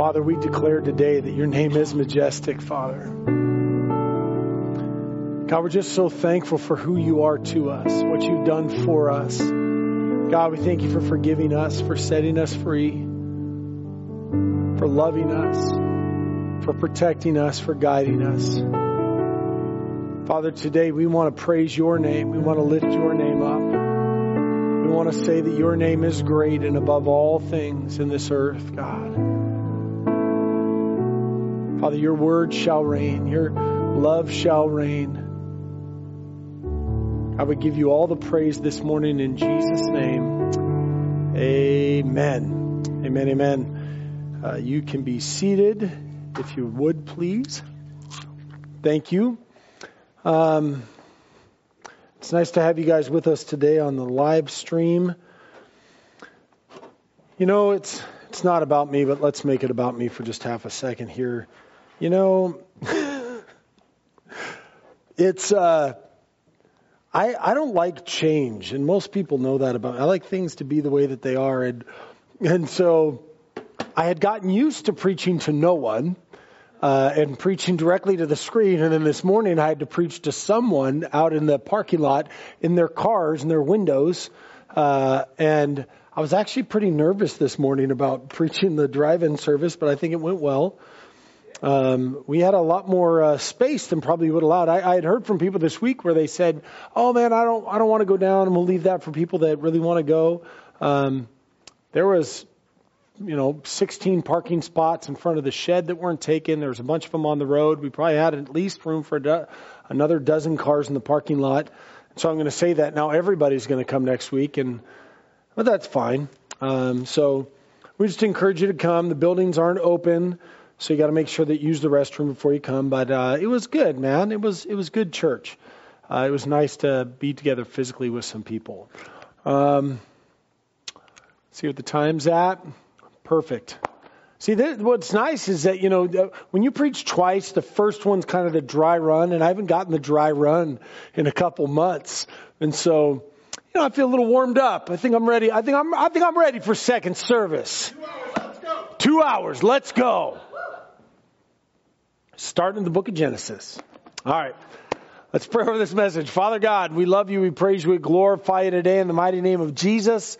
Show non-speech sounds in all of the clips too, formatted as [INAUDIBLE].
Father, we declare today that your name is majestic, Father. God, we're just so thankful for who you are to us, what you've done for us. God, we thank you for forgiving us, for setting us free, for loving us, for protecting us, for guiding us. Father, today we want to praise your name. We want to lift your name up. We want to say that your name is great and above all things in this earth, God. Father, your word shall reign, your love shall reign. I would give you all the praise this morning in Jesus' name. Amen. Amen. Amen. Uh, you can be seated if you would, please. Thank you. Um, it's nice to have you guys with us today on the live stream. You know, it's it's not about me, but let's make it about me for just half a second here. You know, it's uh, I I don't like change, and most people know that about me. I like things to be the way that they are, and and so I had gotten used to preaching to no one uh, and preaching directly to the screen. And then this morning I had to preach to someone out in the parking lot in their cars and their windows. Uh, and I was actually pretty nervous this morning about [LAUGHS] preaching the drive-in service, but I think it went well. Um, we had a lot more uh, space than probably would allowed. I, I had heard from people this week where they said, "Oh man, I don't, I don't want to go down, and we'll leave that for people that really want to go." Um, there was you know, 16 parking spots in front of the shed that weren't taken. There was a bunch of them on the road. We probably had at least room for do- another dozen cars in the parking lot. So I'm going to say that now everybody's going to come next week, and well, that's fine. Um, so we just encourage you to come. The buildings aren't open, so you got to make sure that you use the restroom before you come. But uh, it was good, man. It was it was good church. Uh, it was nice to be together physically with some people. Um, see what the time's at. Perfect. See, what's nice is that, you know, when you preach twice, the first one's kind of the dry run, and I haven't gotten the dry run in a couple months. And so, you know, I feel a little warmed up. I think I'm ready. I think I'm, I think I'm ready for second service. Two hours, let's go. Two hours, let's go. Starting the book of Genesis. All right. Let's pray over this message. Father God, we love you, we praise you, we glorify you today in the mighty name of Jesus.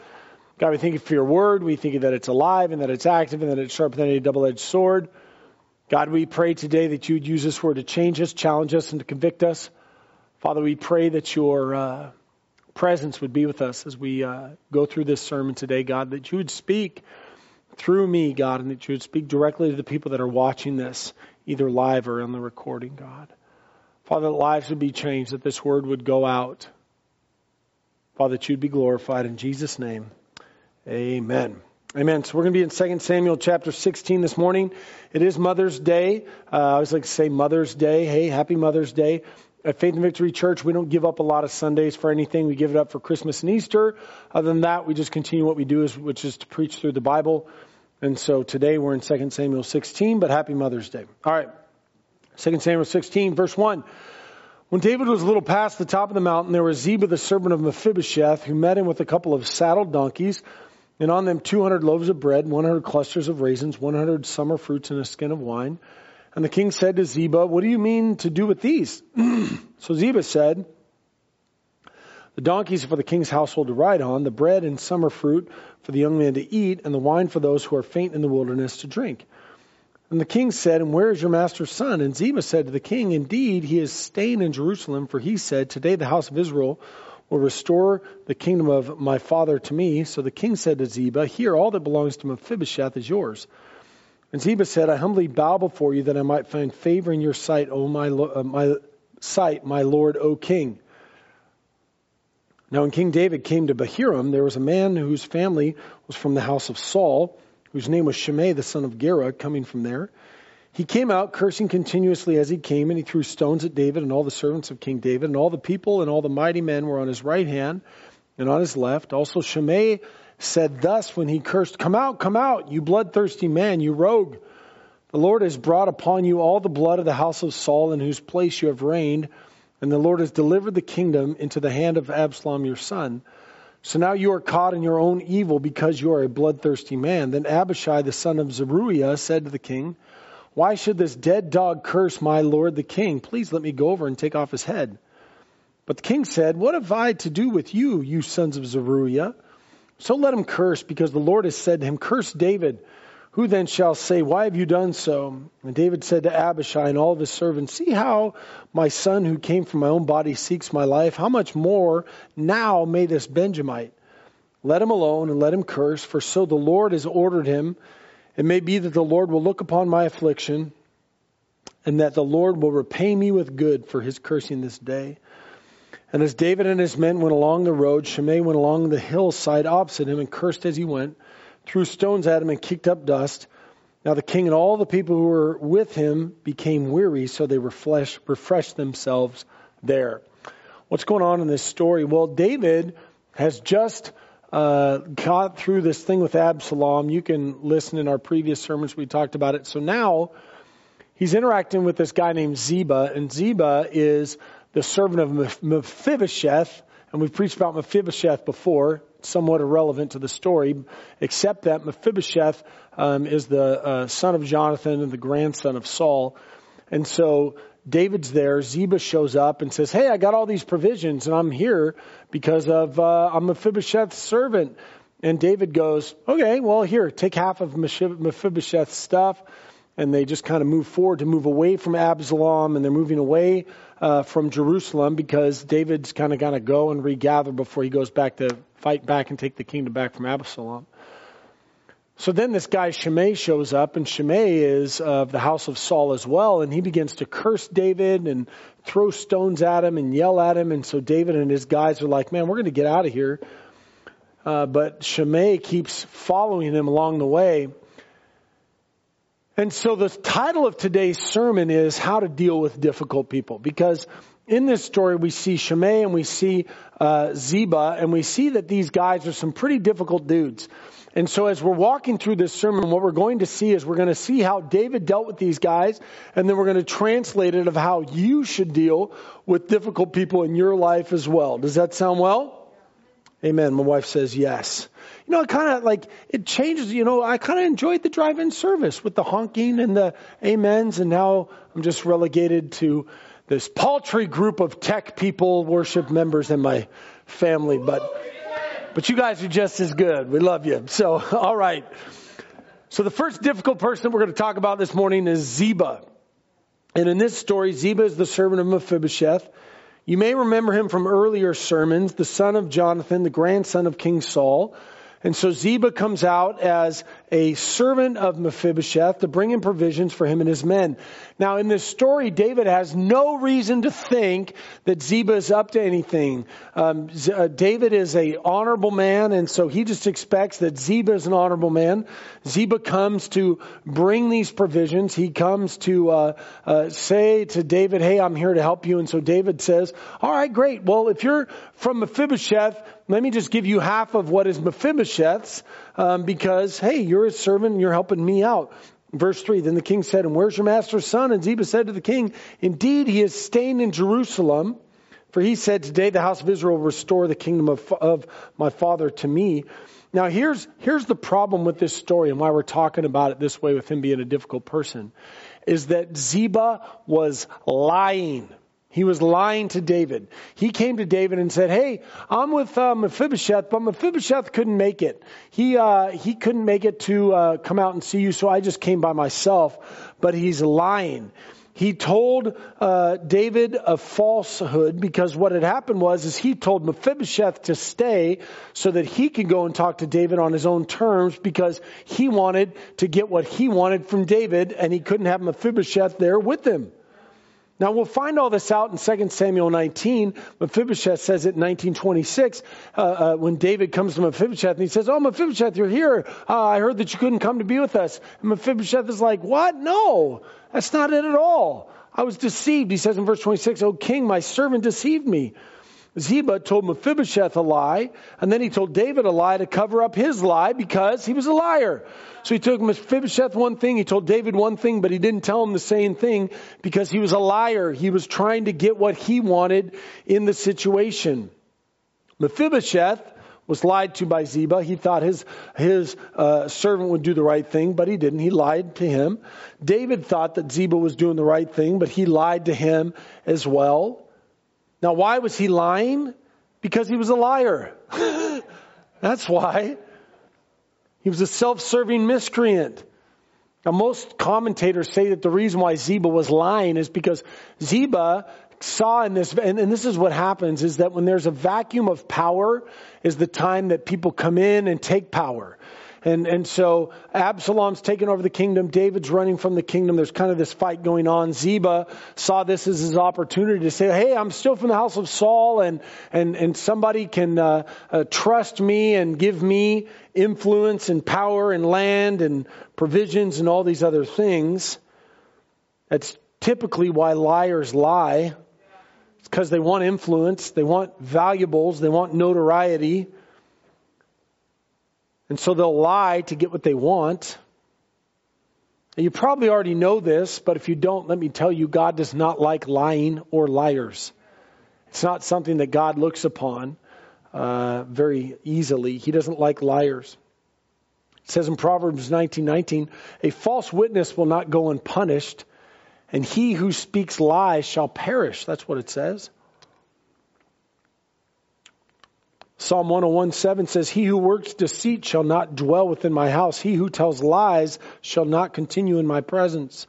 God, we thank you for your word. We thank you that it's alive and that it's active and that it's sharper than any double edged sword. God, we pray today that you would use this word to change us, challenge us, and to convict us. Father, we pray that your uh, presence would be with us as we uh, go through this sermon today, God, that you would speak through me, God, and that you would speak directly to the people that are watching this, either live or in the recording, God. Father, that lives would be changed, that this word would go out. Father, that you'd be glorified in Jesus' name. Amen. Amen. So we're going to be in 2 Samuel chapter 16 this morning. It is Mother's Day. Uh, I always like to say Mother's Day. Hey, happy Mother's Day. At Faith and Victory Church, we don't give up a lot of Sundays for anything. We give it up for Christmas and Easter. Other than that, we just continue what we do, which is to preach through the Bible. And so today we're in 2 Samuel 16, but happy Mother's Day. All right. 2 Samuel 16, verse 1. When David was a little past the top of the mountain, there was Ziba, the servant of Mephibosheth, who met him with a couple of saddled donkeys and on them 200 loaves of bread, 100 clusters of raisins, 100 summer fruits, and a skin of wine. And the king said to Ziba, What do you mean to do with these? [CLEARS THROAT] so Ziba said, The donkeys for the king's household to ride on, the bread and summer fruit for the young man to eat, and the wine for those who are faint in the wilderness to drink. And the king said, And where is your master's son? And Ziba said to the king, Indeed, he is staying in Jerusalem, for he said, Today the house of Israel will restore the kingdom of my father to me. So the king said to Ziba, Here, all that belongs to Mephibosheth is yours. And Ziba said, I humbly bow before you that I might find favor in your sight, O my, uh, my sight, my lord, O king. Now, when King David came to Bahurim, there was a man whose family was from the house of Saul, whose name was Shimei, the son of Gera, coming from there. He came out cursing continuously as he came, and he threw stones at David and all the servants of King David, and all the people and all the mighty men were on his right hand and on his left. Also Shimei said thus when he cursed, Come out, come out, you bloodthirsty man, you rogue. The Lord has brought upon you all the blood of the house of Saul, in whose place you have reigned, and the Lord has delivered the kingdom into the hand of Absalom your son. So now you are caught in your own evil because you are a bloodthirsty man. Then Abishai, the son of Zeruiah, said to the king, Why should this dead dog curse my lord the king? Please let me go over and take off his head. But the king said, What have I to do with you, you sons of Zeruiah? So let him curse, because the Lord has said to him, Curse David. Who then shall say, Why have you done so? And David said to Abishai and all of his servants, See how my son who came from my own body seeks my life? How much more now may this Benjamite? Let him alone and let him curse, for so the Lord has ordered him. It may be that the Lord will look upon my affliction, and that the Lord will repay me with good for his cursing this day. And as David and his men went along the road, Shimei went along the hillside opposite him and cursed as he went threw stones at him and kicked up dust. Now the king and all the people who were with him became weary, so they refreshed themselves there. What's going on in this story? Well, David has just uh, got through this thing with Absalom. You can listen in our previous sermons, we talked about it. So now he's interacting with this guy named Ziba, and Ziba is the servant of Mephibosheth, and we've preached about Mephibosheth before somewhat irrelevant to the story, except that Mephibosheth um, is the uh, son of Jonathan and the grandson of Saul. And so David's there. Ziba shows up and says, Hey, I got all these provisions and I'm here because of, uh, I'm Mephibosheth's servant. And David goes, Okay, well, here, take half of Mephibosheth's stuff. And they just kind of move forward to move away from Absalom and they're moving away uh, from Jerusalem because David's kind of going to go and regather before he goes back to fight back and take the kingdom back from Absalom. So then this guy Shimei shows up, and Shimei is of the house of Saul as well, and he begins to curse David and throw stones at him and yell at him. And so David and his guys are like, man, we're going to get out of here. Uh, but Shimei keeps following him along the way. And so the title of today's sermon is How to Deal with Difficult People, because in this story, we see Shimei and we see uh, Ziba, and we see that these guys are some pretty difficult dudes. And so, as we're walking through this sermon, what we're going to see is we're going to see how David dealt with these guys, and then we're going to translate it of how you should deal with difficult people in your life as well. Does that sound well? Amen. My wife says yes. You know, it kind of like it changes. You know, I kind of enjoyed the drive-in service with the honking and the amens, and now I'm just relegated to this paltry group of tech people, worship members and my family, but, but you guys are just as good. We love you. So, [LAUGHS] all right. So the first difficult person we're going to talk about this morning is Ziba. And in this story, Ziba is the servant of Mephibosheth. You may remember him from earlier sermons, the son of Jonathan, the grandson of King Saul. And so Ziba comes out as a servant of Mephibosheth to bring in provisions for him and his men. Now, in this story, David has no reason to think that Ziba is up to anything. Um, uh, David is a honorable man, and so he just expects that Ziba is an honorable man. Ziba comes to bring these provisions. He comes to uh, uh, say to David, "Hey, I'm here to help you." And so David says, "All right, great. Well, if you're from Mephibosheth, let me just give you half of what is Mephibosheth's, um, because hey, you're a servant and you're helping me out." Verse 3 Then the king said, And where's your master's son? And Ziba said to the king, Indeed, he is staying in Jerusalem. For he said, Today the house of Israel will restore the kingdom of, of my father to me. Now, here's, here's the problem with this story and why we're talking about it this way with him being a difficult person is that Ziba was lying. He was lying to David. He came to David and said, "Hey, I'm with uh, Mephibosheth, but Mephibosheth couldn't make it. He uh, he couldn't make it to uh, come out and see you, so I just came by myself." But he's lying. He told uh, David a falsehood because what had happened was is he told Mephibosheth to stay so that he could go and talk to David on his own terms because he wanted to get what he wanted from David and he couldn't have Mephibosheth there with him. Now we'll find all this out in 2 Samuel 19. Mephibosheth says it in 1926 uh, uh, when David comes to Mephibosheth and he says, "Oh Mephibosheth, you're here. Uh, I heard that you couldn't come to be with us." And Mephibosheth is like, "What? No, that's not it at all. I was deceived." He says in verse 26, "Oh king, my servant deceived me." Ziba told Mephibosheth a lie, and then he told David a lie to cover up his lie because he was a liar. So he took Mephibosheth one thing, he told David one thing, but he didn't tell him the same thing because he was a liar. He was trying to get what he wanted in the situation. Mephibosheth was lied to by Ziba. He thought his, his uh, servant would do the right thing, but he didn't. He lied to him. David thought that Ziba was doing the right thing, but he lied to him as well. Now, why was he lying? Because he was a liar. [LAUGHS] That's why. He was a self serving miscreant. Now, most commentators say that the reason why Ziba was lying is because Ziba saw in this, and, and, this is what happens, is that when there's a vacuum of power, is the time that people come in and take power. And, and so Absalom's taken over the kingdom. David's running from the kingdom. There's kind of this fight going on. Ziba saw this as his opportunity to say, Hey, I'm still from the house of Saul and, and, and somebody can uh, uh, trust me and give me influence and power and land and provisions and all these other things. That's typically why liars lie. It's because they want influence, they want valuables, they want notoriety. And so they'll lie to get what they want. And you probably already know this, but if you don't, let me tell you, God does not like lying or liars. It's not something that God looks upon uh, very easily. He doesn't like liars. It says in Proverbs 19:19, a false witness will not go unpunished, and he who speaks lies shall perish. That's what it says. Psalm 101 7 says, He who works deceit shall not dwell within my house. He who tells lies shall not continue in my presence.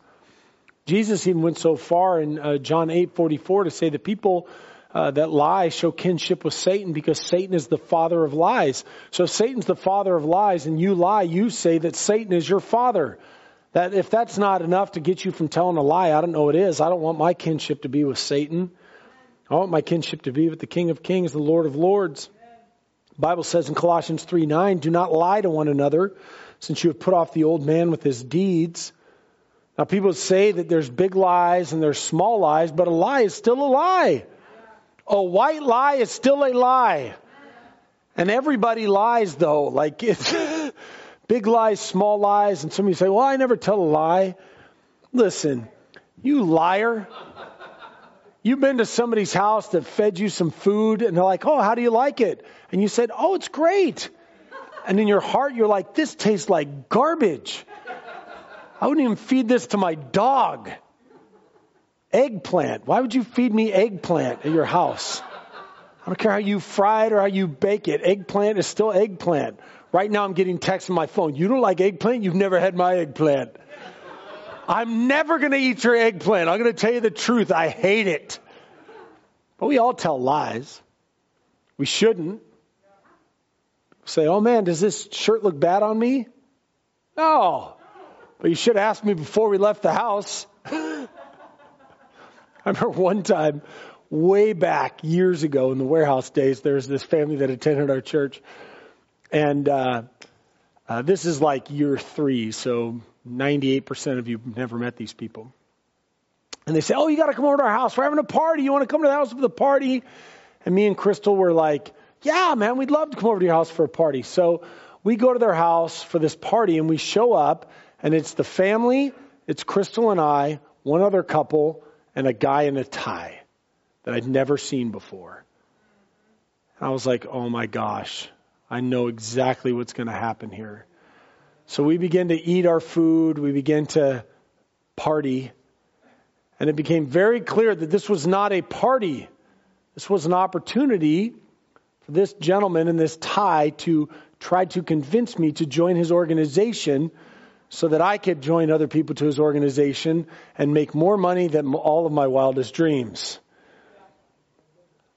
Jesus even went so far in uh, John 8 44 to say the people uh, that lie show kinship with Satan because Satan is the father of lies. So if Satan's the father of lies and you lie, you say that Satan is your father. That if that's not enough to get you from telling a lie, I don't know what is. I don't want my kinship to be with Satan. I want my kinship to be with the King of Kings, the Lord of Lords. Bible says in Colossians 3 9, do not lie to one another, since you have put off the old man with his deeds. Now, people say that there's big lies and there's small lies, but a lie is still a lie. A white lie is still a lie. And everybody lies, though. Like, [LAUGHS] it's big lies, small lies. And some of you say, well, I never tell a lie. Listen, you liar. You've been to somebody's house that fed you some food and they're like, oh, how do you like it? And you said, oh, it's great. And in your heart, you're like, this tastes like garbage. I wouldn't even feed this to my dog. Eggplant. Why would you feed me eggplant at your house? I don't care how you fry it or how you bake it. Eggplant is still eggplant. Right now, I'm getting texts on my phone. You don't like eggplant? You've never had my eggplant. I'm never going to eat your eggplant. I'm going to tell you the truth. I hate it. But we all tell lies. We shouldn't. Say, oh man, does this shirt look bad on me? No. But you should have asked me before we left the house. [LAUGHS] I remember one time, way back years ago in the warehouse days, there was this family that attended our church. And uh, uh, this is like year three, so 98% of you have never met these people. And they say, Oh, you got to come over to our house. We're having a party. You want to come to the house for the party? And me and Crystal were like, Yeah, man, we'd love to come over to your house for a party. So we go to their house for this party and we show up, and it's the family, it's Crystal and I, one other couple, and a guy in a tie that I'd never seen before. And I was like, Oh my gosh, I know exactly what's going to happen here. So we began to eat our food, we began to party, and it became very clear that this was not a party. This was an opportunity for this gentleman in this tie to try to convince me to join his organization so that I could join other people to his organization and make more money than all of my wildest dreams.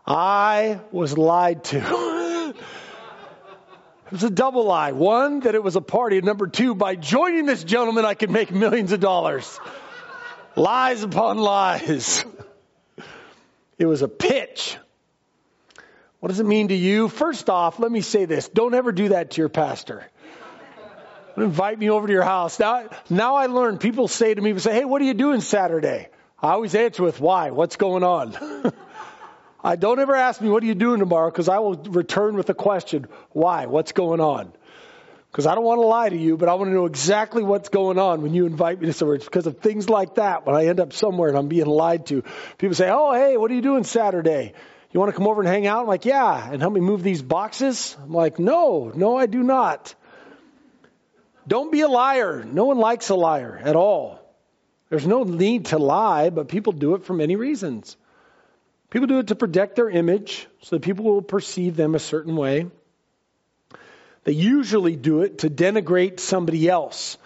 I was lied to. [LAUGHS] It was a double lie. One, that it was a party. And number two, by joining this gentleman, I could make millions of dollars. lies upon lies. [LAUGHS] It was a pitch. What does it mean to you? First off, let me say this. Don't ever do that to your pastor. Invite me over to your house. Now, now I learn people say to me, say, hey, what are you doing Saturday? I always answer with why? What's going on? [LAUGHS] I don't ever ask me, what are you doing tomorrow? Because I will return with a question. Why? What's going on? Because I don't want to lie to you, but I want to know exactly what's going on when you invite me to somewhere. It's because of things like that when I end up somewhere and I'm being lied to. People say, oh, hey, what are you doing Saturday? You want to come over and hang out? I'm like, yeah. And help me move these boxes? I'm like, no, no, I do not. Don't be a liar. No one likes a liar at all. There's no need to lie, but people do it for many reasons. People do it to protect their image so that people will perceive them a certain way. They usually do it to denigrate somebody else.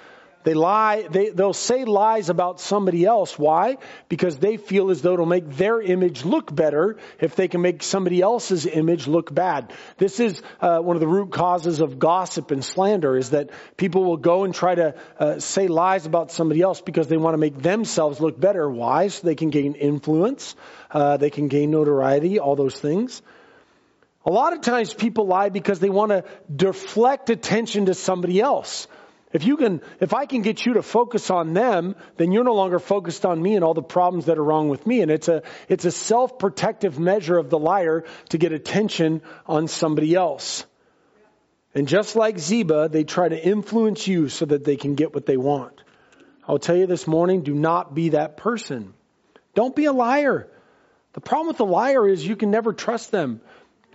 They lie, they, they'll say lies about somebody else. Why? Because they feel as though it'll make their image look better if they can make somebody else's image look bad. This is uh, one of the root causes of gossip and slander is that people will go and try to uh, say lies about somebody else because they want to make themselves look better. Why? So they can gain influence, uh, they can gain notoriety, all those things. A lot of times people lie because they want to deflect attention to somebody else. If you can, if I can get you to focus on them, then you're no longer focused on me and all the problems that are wrong with me. And it's a, it's a self-protective measure of the liar to get attention on somebody else. And just like Ziba, they try to influence you so that they can get what they want. I'll tell you this morning, do not be that person. Don't be a liar. The problem with the liar is you can never trust them.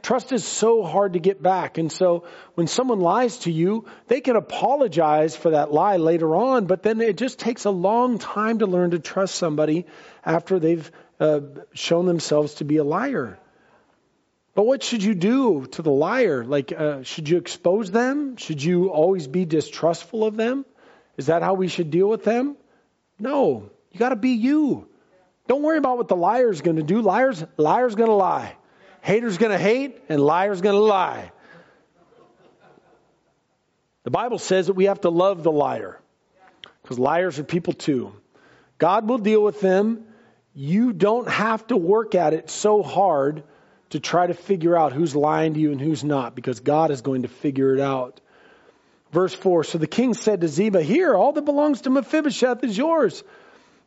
Trust is so hard to get back. And so when someone lies to you, they can apologize for that lie later on, but then it just takes a long time to learn to trust somebody after they've uh, shown themselves to be a liar. But what should you do to the liar? Like, uh, should you expose them? Should you always be distrustful of them? Is that how we should deal with them? No. You got to be you. Don't worry about what the liar's going to do. Liars, liar's going to lie. Hater's going to hate and liar's going to lie. The Bible says that we have to love the liar because liars are people too. God will deal with them. You don't have to work at it so hard to try to figure out who's lying to you and who's not because God is going to figure it out. Verse 4 So the king said to Ziba, Here, all that belongs to Mephibosheth is yours.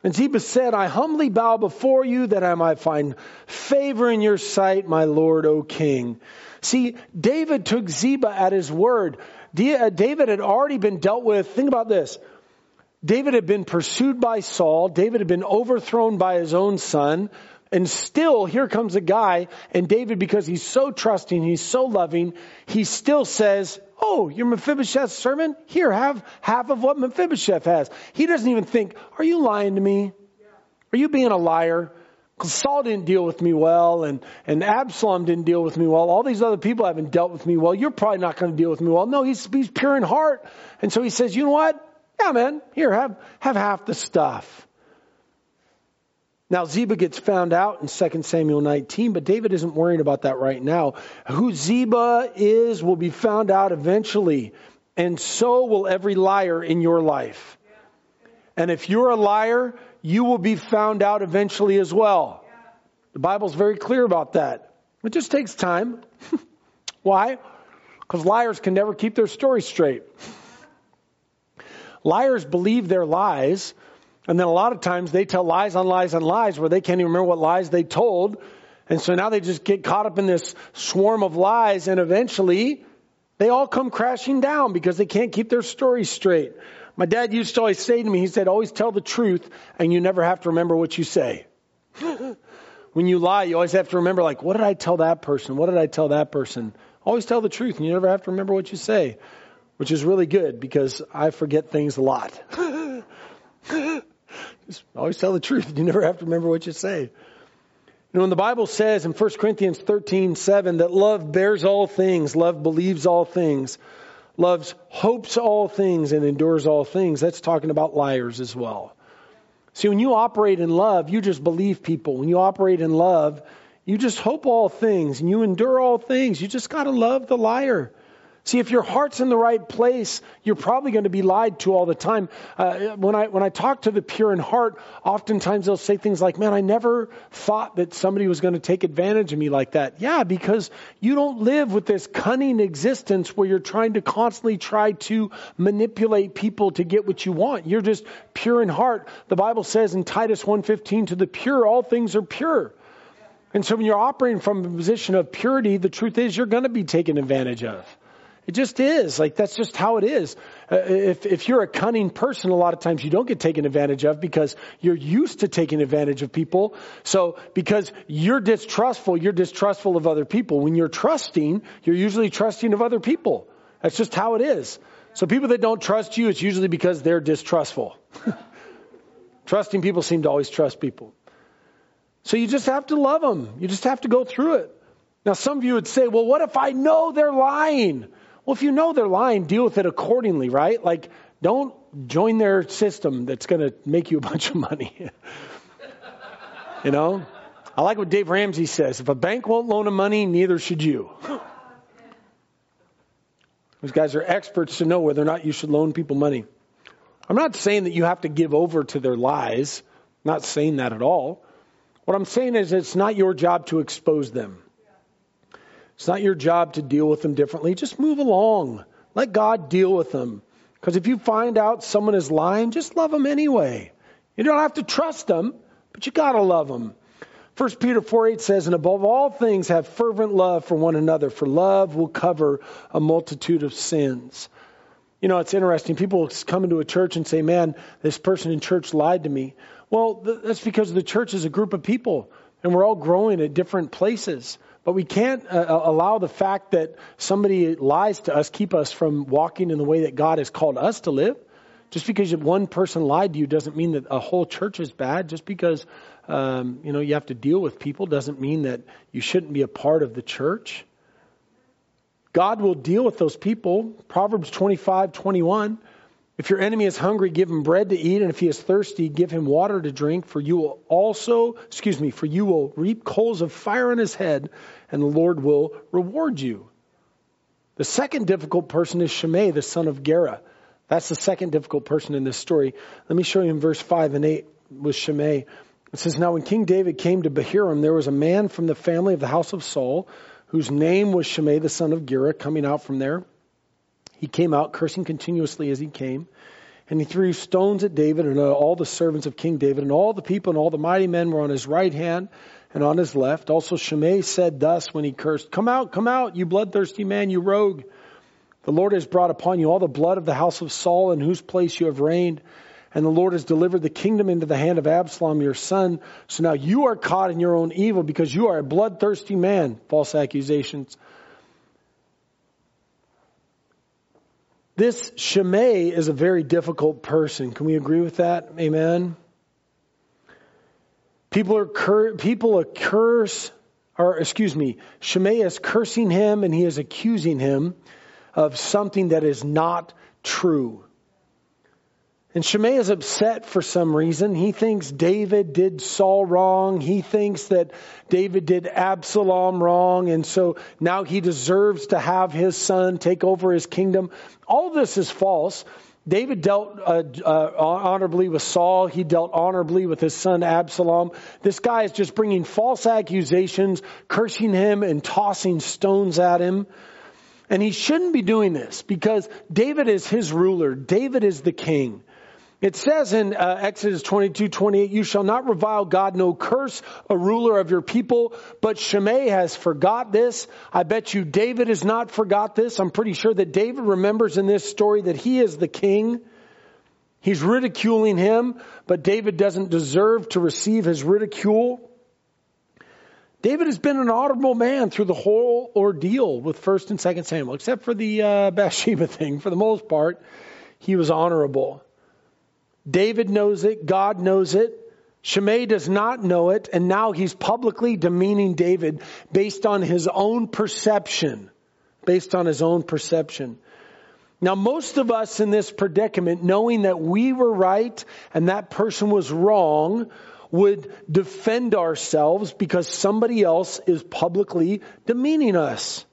And Ziba said, I humbly bow before you that I might find favor in your sight, my Lord, O King. See, David took Ziba at his word. Uh, David had already been dealt with. Think about this. David had been pursued by Saul. David had been overthrown by his own son. And still, here comes a guy, and David, because he's so trusting, he's so loving, he still says, Oh, you're Mephibosheth's servant? Here, have half of what Mephibosheth has. He doesn't even think, Are you lying to me? Are you being a liar? Because Saul didn't deal with me well, and, and Absalom didn't deal with me well. All these other people haven't dealt with me well. You're probably not going to deal with me well. No, he's, he's pure in heart. And so he says, You know what? Yeah, man, here, have, have half the stuff. Now, Ziba gets found out in 2 Samuel 19, but David isn't worrying about that right now. Who Ziba is will be found out eventually, and so will every liar in your life. And if you're a liar, you will be found out eventually as well. The Bible's very clear about that. It just takes time. [LAUGHS] Why? Because liars can never keep their story straight. Liars believe their lies and then a lot of times they tell lies on lies on lies where they can't even remember what lies they told. And so now they just get caught up in this swarm of lies and eventually they all come crashing down because they can't keep their story straight. My dad used to always say to me, he said, always tell the truth and you never have to remember what you say. [LAUGHS] when you lie, you always have to remember, like, what did I tell that person? What did I tell that person? Always tell the truth and you never have to remember what you say, which is really good because I forget things a lot. [LAUGHS] Just always tell the truth. [LAUGHS] You never have to remember what you say. You know, when the Bible says in 1 Corinthians 13, 7, that love bears all things, love believes all things, loves hopes all things, and endures all things, that's talking about liars as well. See, when you operate in love, you just believe people. When you operate in love, you just hope all things and you endure all things. You just got to love the liar. See, if your heart's in the right place, you're probably going to be lied to all the time. Uh, when I when I talk to the pure in heart, oftentimes they'll say things like, "Man, I never thought that somebody was going to take advantage of me like that." Yeah, because you don't live with this cunning existence where you're trying to constantly try to manipulate people to get what you want. You're just pure in heart. The Bible says in Titus 1:15, "To the pure, all things are pure." And so when you're operating from a position of purity, the truth is you're going to be taken advantage of. It just is. Like, that's just how it is. uh, if, if you're a cunning person, a lot of times you don't get taken advantage of because you're used to taking advantage of people. So because you're distrustful, you're distrustful of other people. When you're trusting, you're usually trusting of other people. That's just how it is. So people that don't trust you, it's usually because they're distrustful. [LAUGHS] Trusting people seem to always trust people. So you just have to love them. You just have to go through it. Now, some of you would say, well, what if I know they're lying? Well, if you know they're lying, deal with it accordingly, right? Like, don't join their system that's going to make you a [LAUGHS] bunch of money. [LAUGHS] you know? I like what Dave Ramsey says if a bank won't loan a money, neither should you. [LAUGHS] These guys are experts to know whether or not you should loan people money. I'm not saying that you have to give over to their lies. I'm not saying that at all. What I'm saying is it's not your job to expose them. It's not your job to deal with them differently. Just move along. Let God deal with them. Because if you find out someone is lying, just love them anyway. You don't have to trust them, but you got to love them. 1 Peter 4 8 says, And above all things, have fervent love for one another, for love will cover a multitude of sins. You know, it's interesting. People come into a church and say, Man, this person in church lied to me. Well, that's because the church is a group of people, and we're all growing at different places. But we can't uh, uh, allow the fact that somebody lies to us keep us from walking in the way that God has called us to live. Just because one person lied to you doesn't mean that a whole church is bad. Just because um, you know you have to deal with people doesn't mean that you shouldn't be a part of the church. God will deal with those people. Proverbs 25, 21. If your enemy is hungry, give him bread to eat, and if he is thirsty, give him water to drink, for you will also, excuse me, for you will reap coals of fire on his head, and the Lord will reward you. The second difficult person is Shimei, the son of Gera. That's the second difficult person in this story. Let me show you in verse 5 and 8 with Shimei. It says, Now when King David came to Bahurim, there was a man from the family of the house of Saul, whose name was Shimei, the son of Gera, coming out from there. He came out cursing continuously as he came. And he threw stones at David and all the servants of King David, and all the people and all the mighty men were on his right hand and on his left. Also Shimei said thus when he cursed, Come out, come out, you bloodthirsty man, you rogue. The Lord has brought upon you all the blood of the house of Saul, in whose place you have reigned. And the Lord has delivered the kingdom into the hand of Absalom, your son. So now you are caught in your own evil because you are a bloodthirsty man. False accusations. This Shimei is a very difficult person. Can we agree with that? Amen. People are cur- people are curse or excuse me, Shimei is cursing him and he is accusing him of something that is not true. And Shimei is upset for some reason. He thinks David did Saul wrong. He thinks that David did Absalom wrong. And so now he deserves to have his son take over his kingdom. All this is false. David dealt uh, uh, honorably with Saul. He dealt honorably with his son Absalom. This guy is just bringing false accusations, cursing him, and tossing stones at him. And he shouldn't be doing this because David is his ruler. David is the king. It says in uh, Exodus 22, 28, you shall not revile God, no curse a ruler of your people. But Shimei has forgot this. I bet you David has not forgot this. I'm pretty sure that David remembers in this story that he is the king. He's ridiculing him, but David doesn't deserve to receive his ridicule. David has been an honorable man through the whole ordeal with 1st and 2nd Samuel, except for the uh, Bathsheba [LAUGHS] thing. For the most part, he was honorable. David knows it, God knows it. Shimei does not know it, and now he's publicly demeaning David based on his own perception. Based on his own perception. Now, most of us in this predicament, knowing that we were right and that person was wrong, would defend ourselves because somebody else is publicly demeaning us.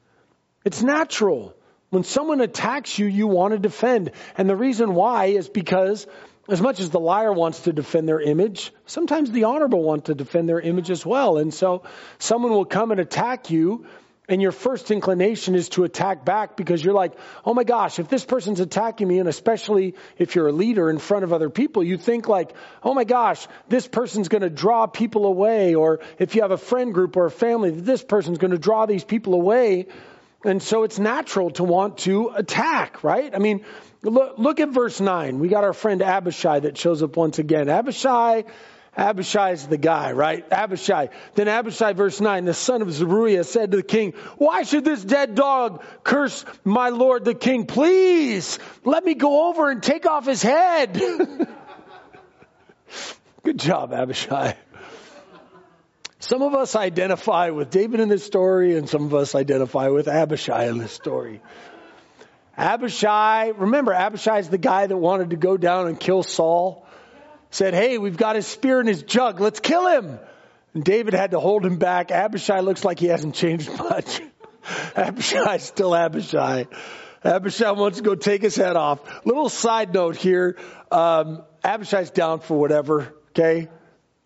It's natural. When someone attacks you, you want to defend. And the reason why is because as much as the liar wants to defend their image, sometimes the honorable want to defend their image as well. And so someone will come and attack you, and your first inclination is to attack back because you're like, oh my gosh, if this person's attacking me, and especially if you're a leader in front of other people, you think like, oh my gosh, this person's going to draw people away. Or if you have a friend group or a family, this person's going to draw these people away. And so it's natural to want to attack, right? I mean, look, look at verse 9. We got our friend Abishai that shows up once again. Abishai, Abishai is the guy, right? Abishai. Then Abishai, verse 9, the son of Zeruiah said to the king, Why should this dead dog curse my lord the king? Please let me go over and take off his head. [LAUGHS] Good job, Abishai. Some of us identify with David in this story, and some of us identify with Abishai in this story. Abishai, remember, Abishai is the guy that wanted to go down and kill Saul. Said, hey, we've got his spear in his jug. Let's kill him. And David had to hold him back. Abishai looks like he hasn't changed [LAUGHS] much. Abishai still Abishai. Abishai wants to go take his head off. Little side note here. Um, Abishai's down for whatever. Okay.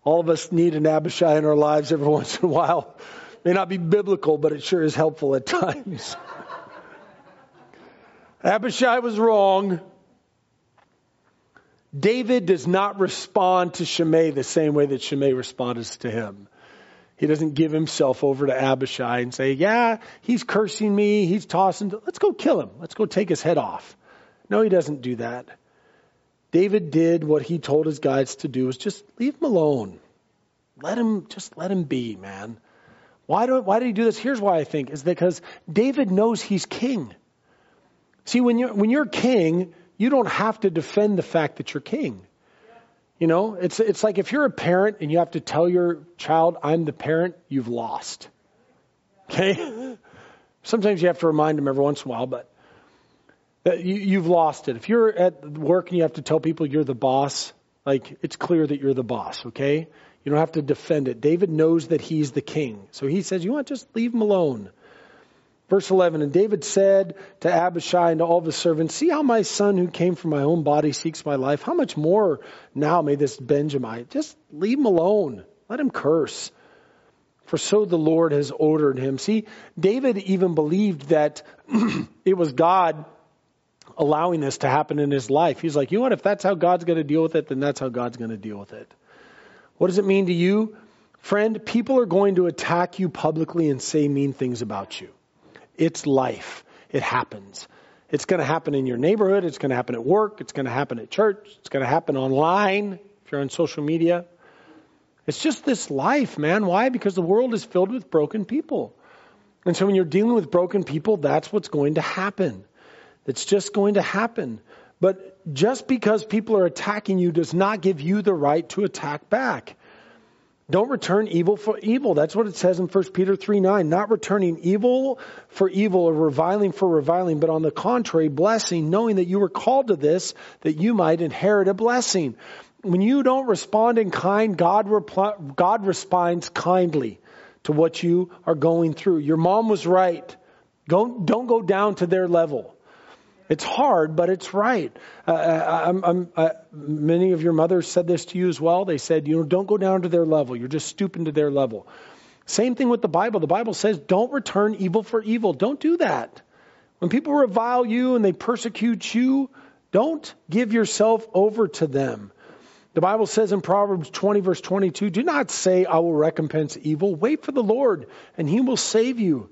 All of us need an Abishai in our lives every [LAUGHS] once in a while. May not be biblical, but it sure is helpful at [LAUGHS] times. Abishai was wrong. David does not respond to Shimei the same way that Shimei responds to him. He doesn't give himself over to Abishai and say, Yeah, he's cursing me, he's tossing. Let's go kill him. Let's go take his head off. No, he doesn't do that. David did what he told his guides to do was just leave him alone. Let him just let him be, man. Why do why did he do this? Here's why I think is because David knows he's king. See, when you're when you're king, you don't have to defend the fact that you're king. You know, it's it's like if you're a parent and you have to tell your child, "I'm the parent," you've lost. Okay? [LAUGHS] Sometimes you have to remind them every once in a while, but that you, you've lost it. If you're at work and you have to tell people you're the boss, like it's clear that you're the boss, okay? You don't have to defend it. David knows that he's the king. So he says, You want just leave him alone. Verse 11, and David said to Abishai and to all the servants, See how my son who came from my own body seeks my life? How much more now may this Benjamite? Just leave him alone. Let him curse. For so the Lord has ordered him. See, David even believed that [CLEARS THROAT] it was God allowing this to happen in his life. He's like, you know what? If that's how God's going to deal with it, then that's how God's going to deal with it. What does it mean to you? Friend, people are going to attack you publicly and say mean things about you. It's life. It happens. It's going to happen in your neighborhood. It's going to happen at work. It's going to happen at church. It's going to happen online if you're on social media. It's just this life, man. Why? Because the world is filled with broken people. And so when you're dealing with broken people, that's what's going to happen. It's just going to happen. But just because people are attacking you does not give you the right to attack back. Don't return evil for evil. That's what it says in 1 Peter 3 9. Not returning evil for evil or reviling for reviling, but on the contrary, blessing, knowing that you were called to this, that you might inherit a blessing. When you don't respond in kind, God, repl- God responds kindly to what you are going through. Your mom was right. Don't, don't go down to their level. It's hard, but it's right. Uh, uh I'm, I'm, uh, many of your mothers said this to you as well. They said, you know, don't go down to their level. You're just stooping to their level. Same thing with the Bible. The Bible says, don't return evil for evil. Don't do that. When people revile you and they persecute you, don't give yourself over to them. The Bible says in Proverbs 20, verse 22, do not say, I will recompense evil. Wait for the Lord, and he will save you.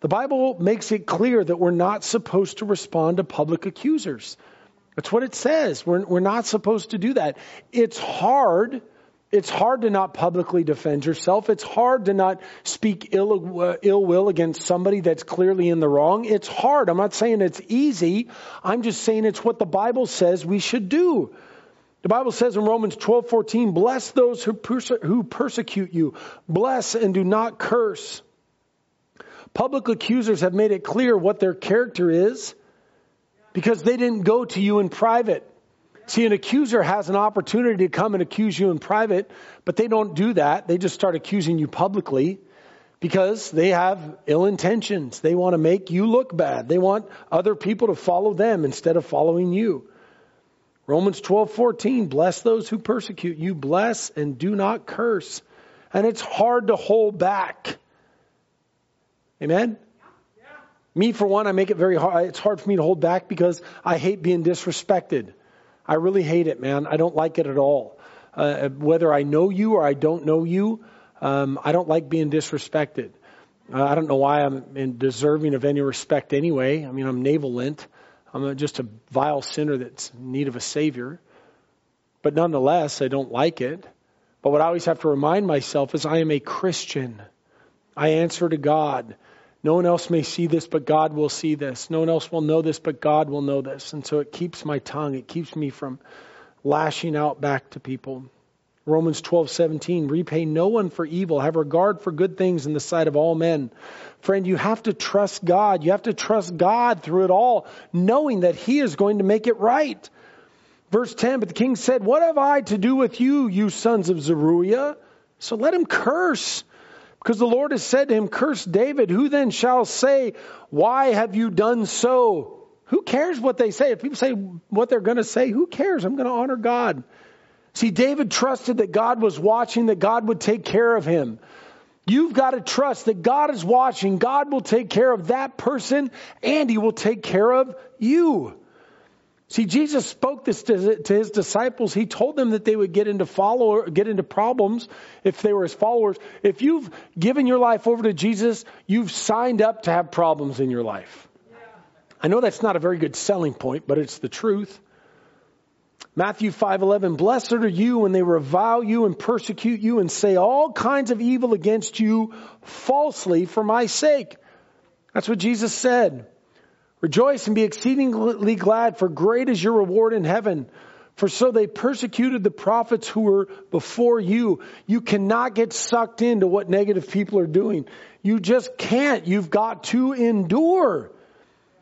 The Bible makes it clear that we're not supposed to respond to public accusers. That's what it says. We're, we're not supposed to do that. It's hard. It's hard to not publicly defend yourself. It's hard to not speak ill, uh, ill will against somebody that's clearly in the wrong. It's hard. I'm not saying it's easy. I'm just saying it's what the Bible says we should do. The Bible says in Romans 12, 14, bless those who, perse- who persecute you. Bless and do not curse. Public accusers have made it clear what their character is because they didn't go to you in private. See, an accuser has an opportunity to come and accuse you in private, but they don't do that. They just start accusing you publicly because they have ill intentions. They want to make you look bad. They want other people to follow them instead of following you. Romans 12:14 bless those who persecute you bless and do not curse. And it's hard to hold back. Amen? Me, for one, I make it very hard. It's hard for me to hold back because I hate being disrespected. I really hate it, man. I don't like it at all. Uh, whether I know you or I don't know you, um, I don't like being disrespected. I don't know why I'm deserving of any respect anyway. I mean, I'm navel lint. I'm just a vile sinner that's in need of a Savior. But nonetheless, I don't like it. But what I always have to remind myself is I am a Christian. I answer to God. No one else may see this, but God will see this. No one else will know this, but God will know this. And so it keeps my tongue, it keeps me from lashing out back to people. Romans 12:17 repay no one for evil. Have regard for good things in the sight of all men. Friend you have to trust God. You have to trust God through it all knowing that he is going to make it right. Verse 10 but the king said what have I to do with you you sons of Zeruiah so let him curse because the Lord has said to him curse David who then shall say why have you done so who cares what they say if people say what they're going to say who cares I'm going to honor God See, David trusted that God was watching, that God would take care of him. You've got to trust that God is watching. God will take care of that person and he will take care of you. See, Jesus spoke this to, his disciples. He told them that they would get into follow, get into problems if they were his followers. If you've given your life over to Jesus, you've signed up to have problems in your life. I know that's not a very good selling point, but it's the truth. Matthew 5:11 Blessed are you when they revile you and persecute you and say all kinds of evil against you falsely for my sake. That's what Jesus said. Rejoice and be exceedingly glad for great is your reward in heaven. For so they persecuted the prophets who were before you. You cannot get sucked into what negative people are doing. You just can't. You've got to endure.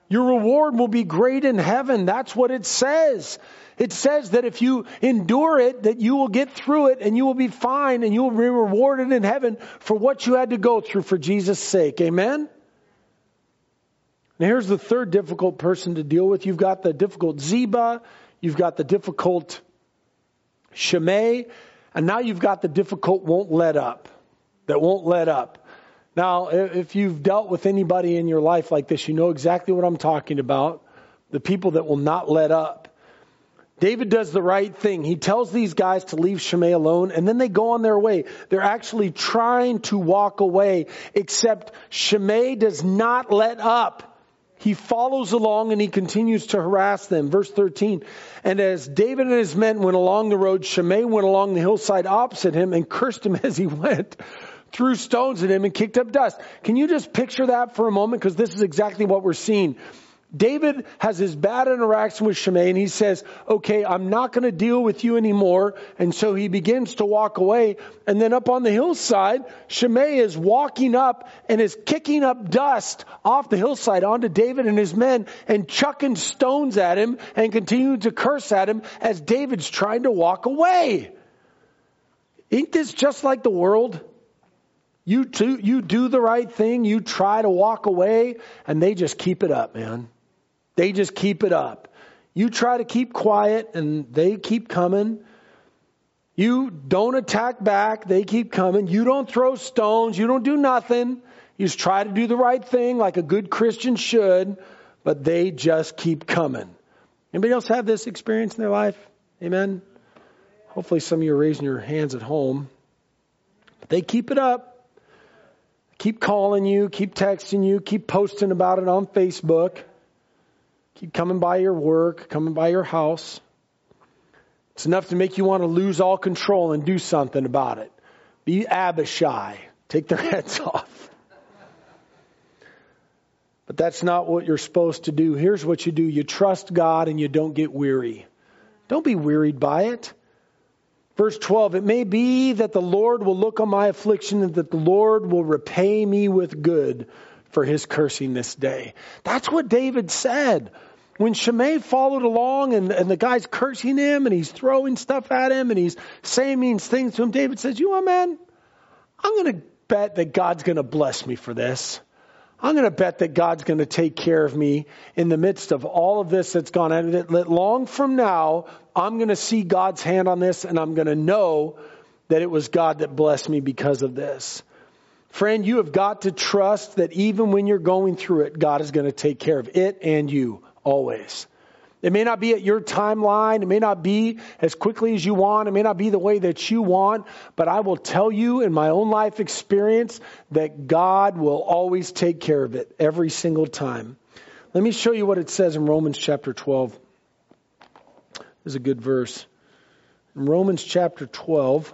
Your reward will be great in heaven. That's what it says. It says that if you endure it, that you will get through it and you will be fine and you will be rewarded in heaven for what you had to go through for Jesus' sake. Amen? Now here's the third difficult person to deal with. You've got the difficult Ziba, you've got the difficult Shimei, and now you've got the difficult won't let up. That won't let up. Now, if you've dealt with anybody in your life like this, you know exactly what I'm talking about. The people that will not let up. David does the right thing. He tells these guys to leave Shimei alone, and then they go on their way. They're actually trying to walk away, except Shimei does not let up. He follows along and he continues to harass them. Verse 13. And as David and his men went along the road, Shimei went along the hillside opposite him and cursed him [LAUGHS] as he went threw stones at him and kicked up dust. Can you just picture that for a moment? Because this is exactly what we're seeing. David has his bad interaction with Shimei and he says, okay, I'm not going to deal with you anymore. And so he begins to walk away. And then up on the hillside, Shimei is walking up and is kicking up dust off the hillside onto David and his men and chucking stones at him and continuing to curse at him as David's trying to walk away. Ain't this just like the world? You, do, you do the right thing, you try to walk away, and they just keep it up, man. They just keep it up. You try to keep quiet, and they keep coming. You don't attack back, they keep coming. You don't throw stones, you don't do nothing. You just try to do the right thing like a good Christian should, but they just keep coming. Anybody else have this experience in their life? Amen? Hopefully, some of you are raising your hands at home. But they keep it up keep calling you, keep texting you, keep posting about it on Facebook, keep coming by your work, coming by your house. It's enough to make you want to lose all control and do something about it. Be Abishai. Take their [LAUGHS] heads off. But that's not what you're supposed to do. Here's what you do you trust God and you don't get weary. Don't be wearied by it. Verse 12, it may be that the Lord will look on my affliction and that the Lord will repay me with good for his cursing this day. That's what David said. When Shimei followed along and, and the guy's cursing him and he's throwing stuff at him and he's saying mean things to him, David says, you know what, man? I'm going to bet that God's going to bless me for this. I'm going to bet that God's going to take care of me in the midst of all of this that's gone on. That long from now, I'm going to see God's hand on this and I'm going to know that it was God that blessed me because of this. Friend, you have got to trust that even when you're going through it, God is going to take care of it and you always. It may not be at your timeline. It may not be as quickly as you want. It may not be the way that you want. But I will tell you in my own life experience that God will always take care of it every single time. Let me show you what it says in Romans chapter 12. This is a good verse. In Romans chapter 12,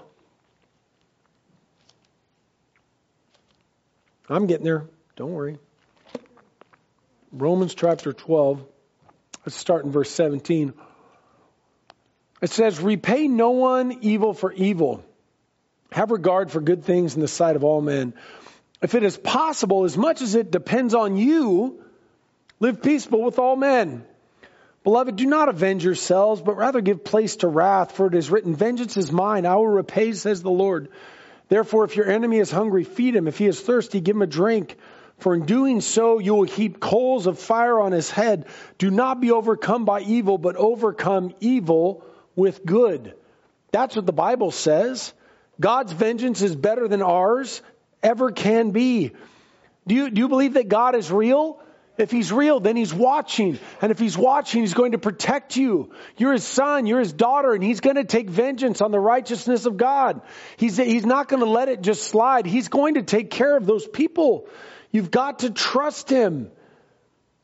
I'm getting there. Don't worry. Romans chapter 12. Let's start in verse 17. It says, Repay no one evil for evil. Have regard for good things in the sight of all men. If it is possible, as much as it depends on you, live peaceable with all men. Beloved, do not avenge yourselves, but rather give place to wrath, for it is written, Vengeance is mine, I will repay, says the Lord. Therefore, if your enemy is hungry, feed him. If he is thirsty, give him a drink. For in doing so, you will heap coals of fire on his head. Do not be overcome by evil, but overcome evil with good. That's what the Bible says. God's vengeance is better than ours ever can be. Do you, do you believe that God is real? If he's real, then he's watching. And if he's watching, he's going to protect you. You're his son, you're his daughter, and he's going to take vengeance on the righteousness of God. He's, he's not going to let it just slide. He's going to take care of those people. You've got to trust him.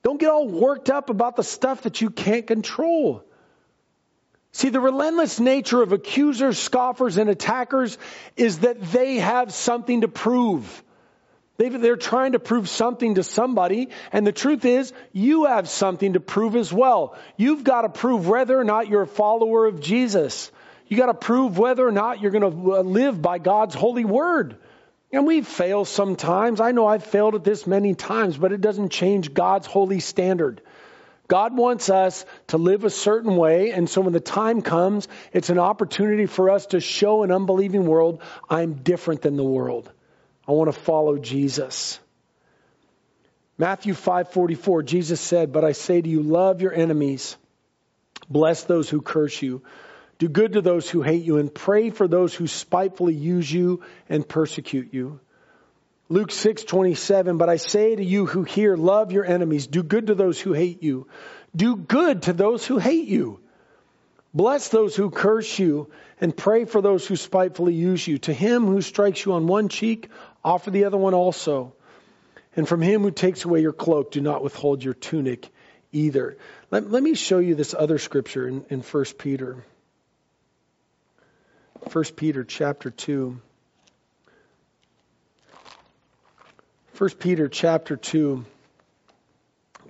Don't get all worked up about the stuff that you can't control. See, the relentless nature of accusers, scoffers, and attackers is that they have something to prove. They are trying to prove something to somebody, and the truth is, you have something to prove as well. You've got to prove whether or not you're a follower of Jesus. You got to prove whether or not you're going to uh, live by God's holy word. And we fail sometimes. I know I've failed at this many times, but it doesn't change God's holy standard. God wants us to live a certain way, and so when the time comes, it's an opportunity for us to show an unbelieving world, I'm different than the world. I want to follow Jesus. Matthew 5:44 Jesus said, "But I say to you, love your enemies. Bless those who curse you. Do good to those who hate you and pray for those who spitefully use you and persecute you." Luke 6:27 But I say to you who hear love your enemies do good to those who hate you do good to those who hate you bless those who curse you and pray for those who spitefully use you to him who strikes you on one cheek offer the other one also and from him who takes away your cloak do not withhold your tunic either let, let me show you this other scripture in, in 1 Peter 1 Peter chapter 2 1 Peter chapter 2.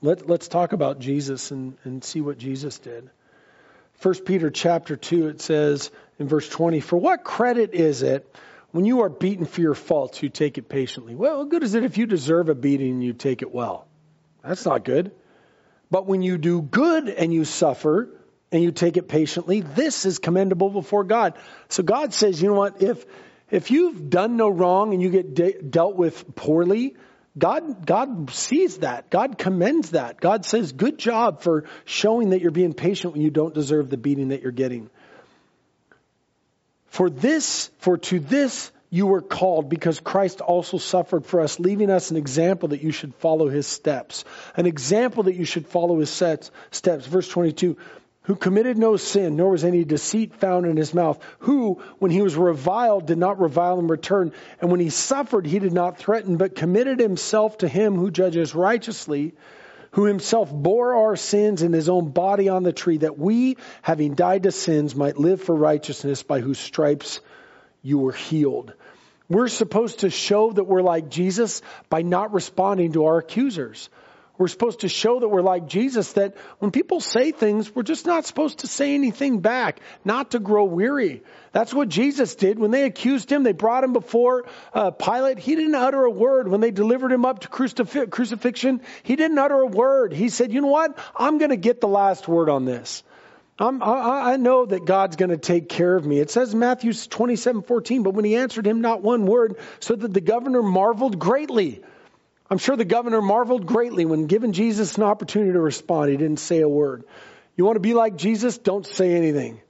Let, let's talk about Jesus and, and see what Jesus did. 1 Peter chapter 2, it says in verse 20, For what credit is it when you are beaten for your faults, you take it patiently? Well, what good is it if you deserve a beating and you take it well? That's not good. But when you do good and you suffer and you take it patiently, this is commendable before God. So God says, you know what? If if you've done no wrong and you get de- dealt with poorly, God, God sees that. God commends that. God says, good job for showing that you're being patient when you don't deserve the beating that you're getting. For this, for to this you were called because Christ also suffered for us, leaving us an example that you should follow his steps. An example that you should follow his steps. Verse 22 who committed no sin, nor was any deceit found in his mouth, who, when he was reviled, did not revile in return, and when he suffered, he did not threaten, but committed himself to him who judges righteously, who himself bore our sins in his own body on the tree, that we, having died to sins, might live for righteousness, by whose stripes you were healed. We're supposed to show that we're like Jesus by not responding to our accusers. We're supposed to show that we're like Jesus, that when people say things, we're just not supposed to say anything back, not to grow weary. That's what Jesus did. When they accused him, they brought him before uh, Pilate. He didn't utter a word. When they delivered him up to crucif- crucifixion, he didn't utter a word. He said, you know what? I'm going to get the last word on this. I'm, I, I know that God's going to take care of me. It says Matthew 27, 14, but when he answered him not one word, so that the governor marveled greatly. I'm sure the governor marveled greatly when given Jesus an opportunity to respond. He didn't say a word. You want to be like Jesus? Don't say anything.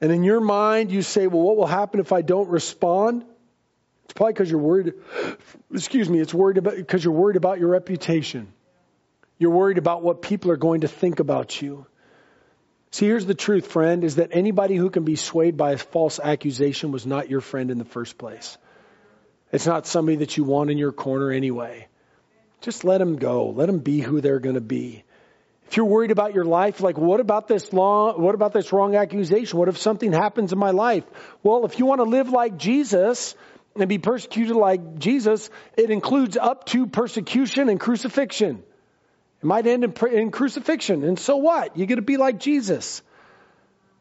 And in your mind, you say, well, what will happen if I don't respond? It's probably because you're worried. Excuse me. It's worried about because you're worried about your reputation. You're worried about what people are going to think about you. See, here's the truth, friend, is that anybody who can be swayed by a false accusation was not your friend in the first place. It's not somebody that you want in your corner anyway. Just let them go. Let them be who they're going to be. If you're worried about your life, like what about this long, what about this wrong accusation? What if something happens in my life? Well, if you want to live like Jesus and be persecuted like Jesus, it includes up to persecution and crucifixion. It might end in, in crucifixion. And so what? You're going to be like Jesus.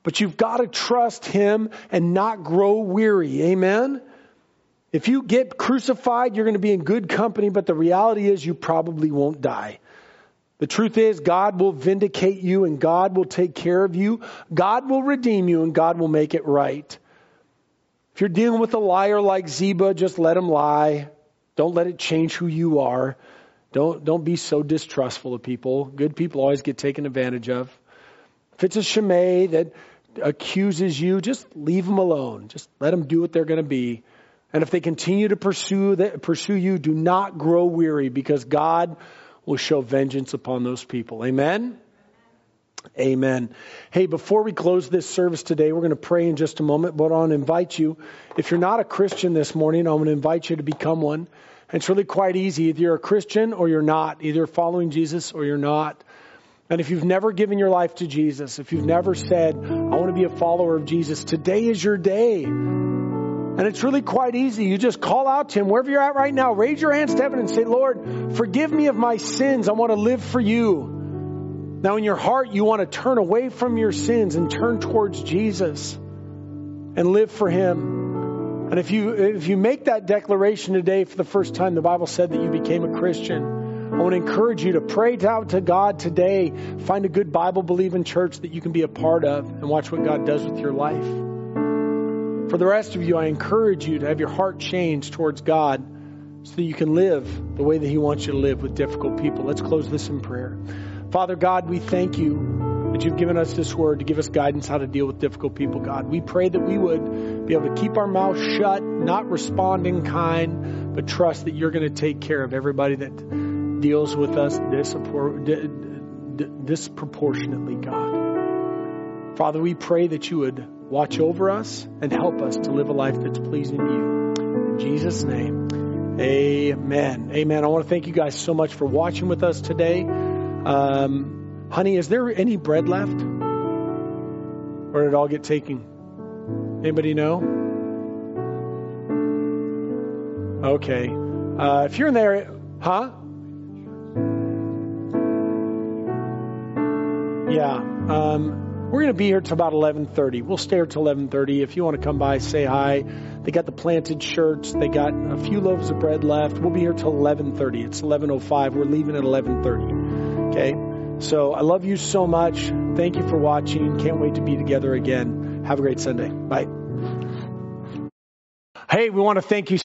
But you've got to trust Him and not grow weary. Amen? If you get crucified, you're going to be in good company, but the reality is you probably won't die. The truth is, God will vindicate you and God will take care of you. God will redeem you and God will make it right. If you're dealing with a liar like Ziba, just let him lie. Don't let it change who you are. Don't, don't be so distrustful of people. Good people always get taken advantage of. If it's a Shimei that accuses you, just leave them alone. Just let them do what they're going to be. And if they continue to pursue, pursue you, do not grow weary because God will show vengeance upon those people. Amen? Amen. Hey, before we close this service today, we're going to pray in just a moment, but I want to invite you, if you're not a Christian this morning, I want to invite you to become one. And it's really quite easy. Either you're a Christian or you're not. Either following Jesus or you're not. And if you've never given your life to Jesus, if you've never said, I want to be a follower of Jesus, today is your day. And it's really quite easy. You just call out to Him wherever you're at right now. Raise your hands to heaven and say, Lord, forgive me of my sins. I want to live for you. Now, in your heart, you want to turn away from your sins and turn towards Jesus and live for Him. And if you, if you make that declaration today for the first time, the Bible said that you became a Christian. I want to encourage you to pray out to God today. Find a good Bible believing church that you can be a part of and watch what God does with your life. For the rest of you, I encourage you to have your heart changed towards God so that you can live the way that He wants you to live with difficult people. Let's close this in prayer. Father God, we thank you that you've given us this word to give us guidance how to deal with difficult people, God. We pray that we would be able to keep our mouth shut, not respond in kind, but trust that you're going to take care of everybody that deals with us disproportionately, God. Father, we pray that you would watch over us and help us to live a life that's pleasing to you. In Jesus' name, amen. Amen. I want to thank you guys so much for watching with us today. Um, Honey, is there any bread left? Or did it all get taken? Anybody know? Okay. Uh, if you're in there, huh? Yeah. Um, we're going to be here till about 11:30. We'll stay here till 11:30. If you want to come by, say hi. They got the planted shirts. They got a few loaves of bread left. We'll be here till 11:30. It's 11:05. We're leaving at 11:30. Okay. So I love you so much. Thank you for watching. Can't wait to be together again. Have a great Sunday. Bye. Hey, we want to thank you.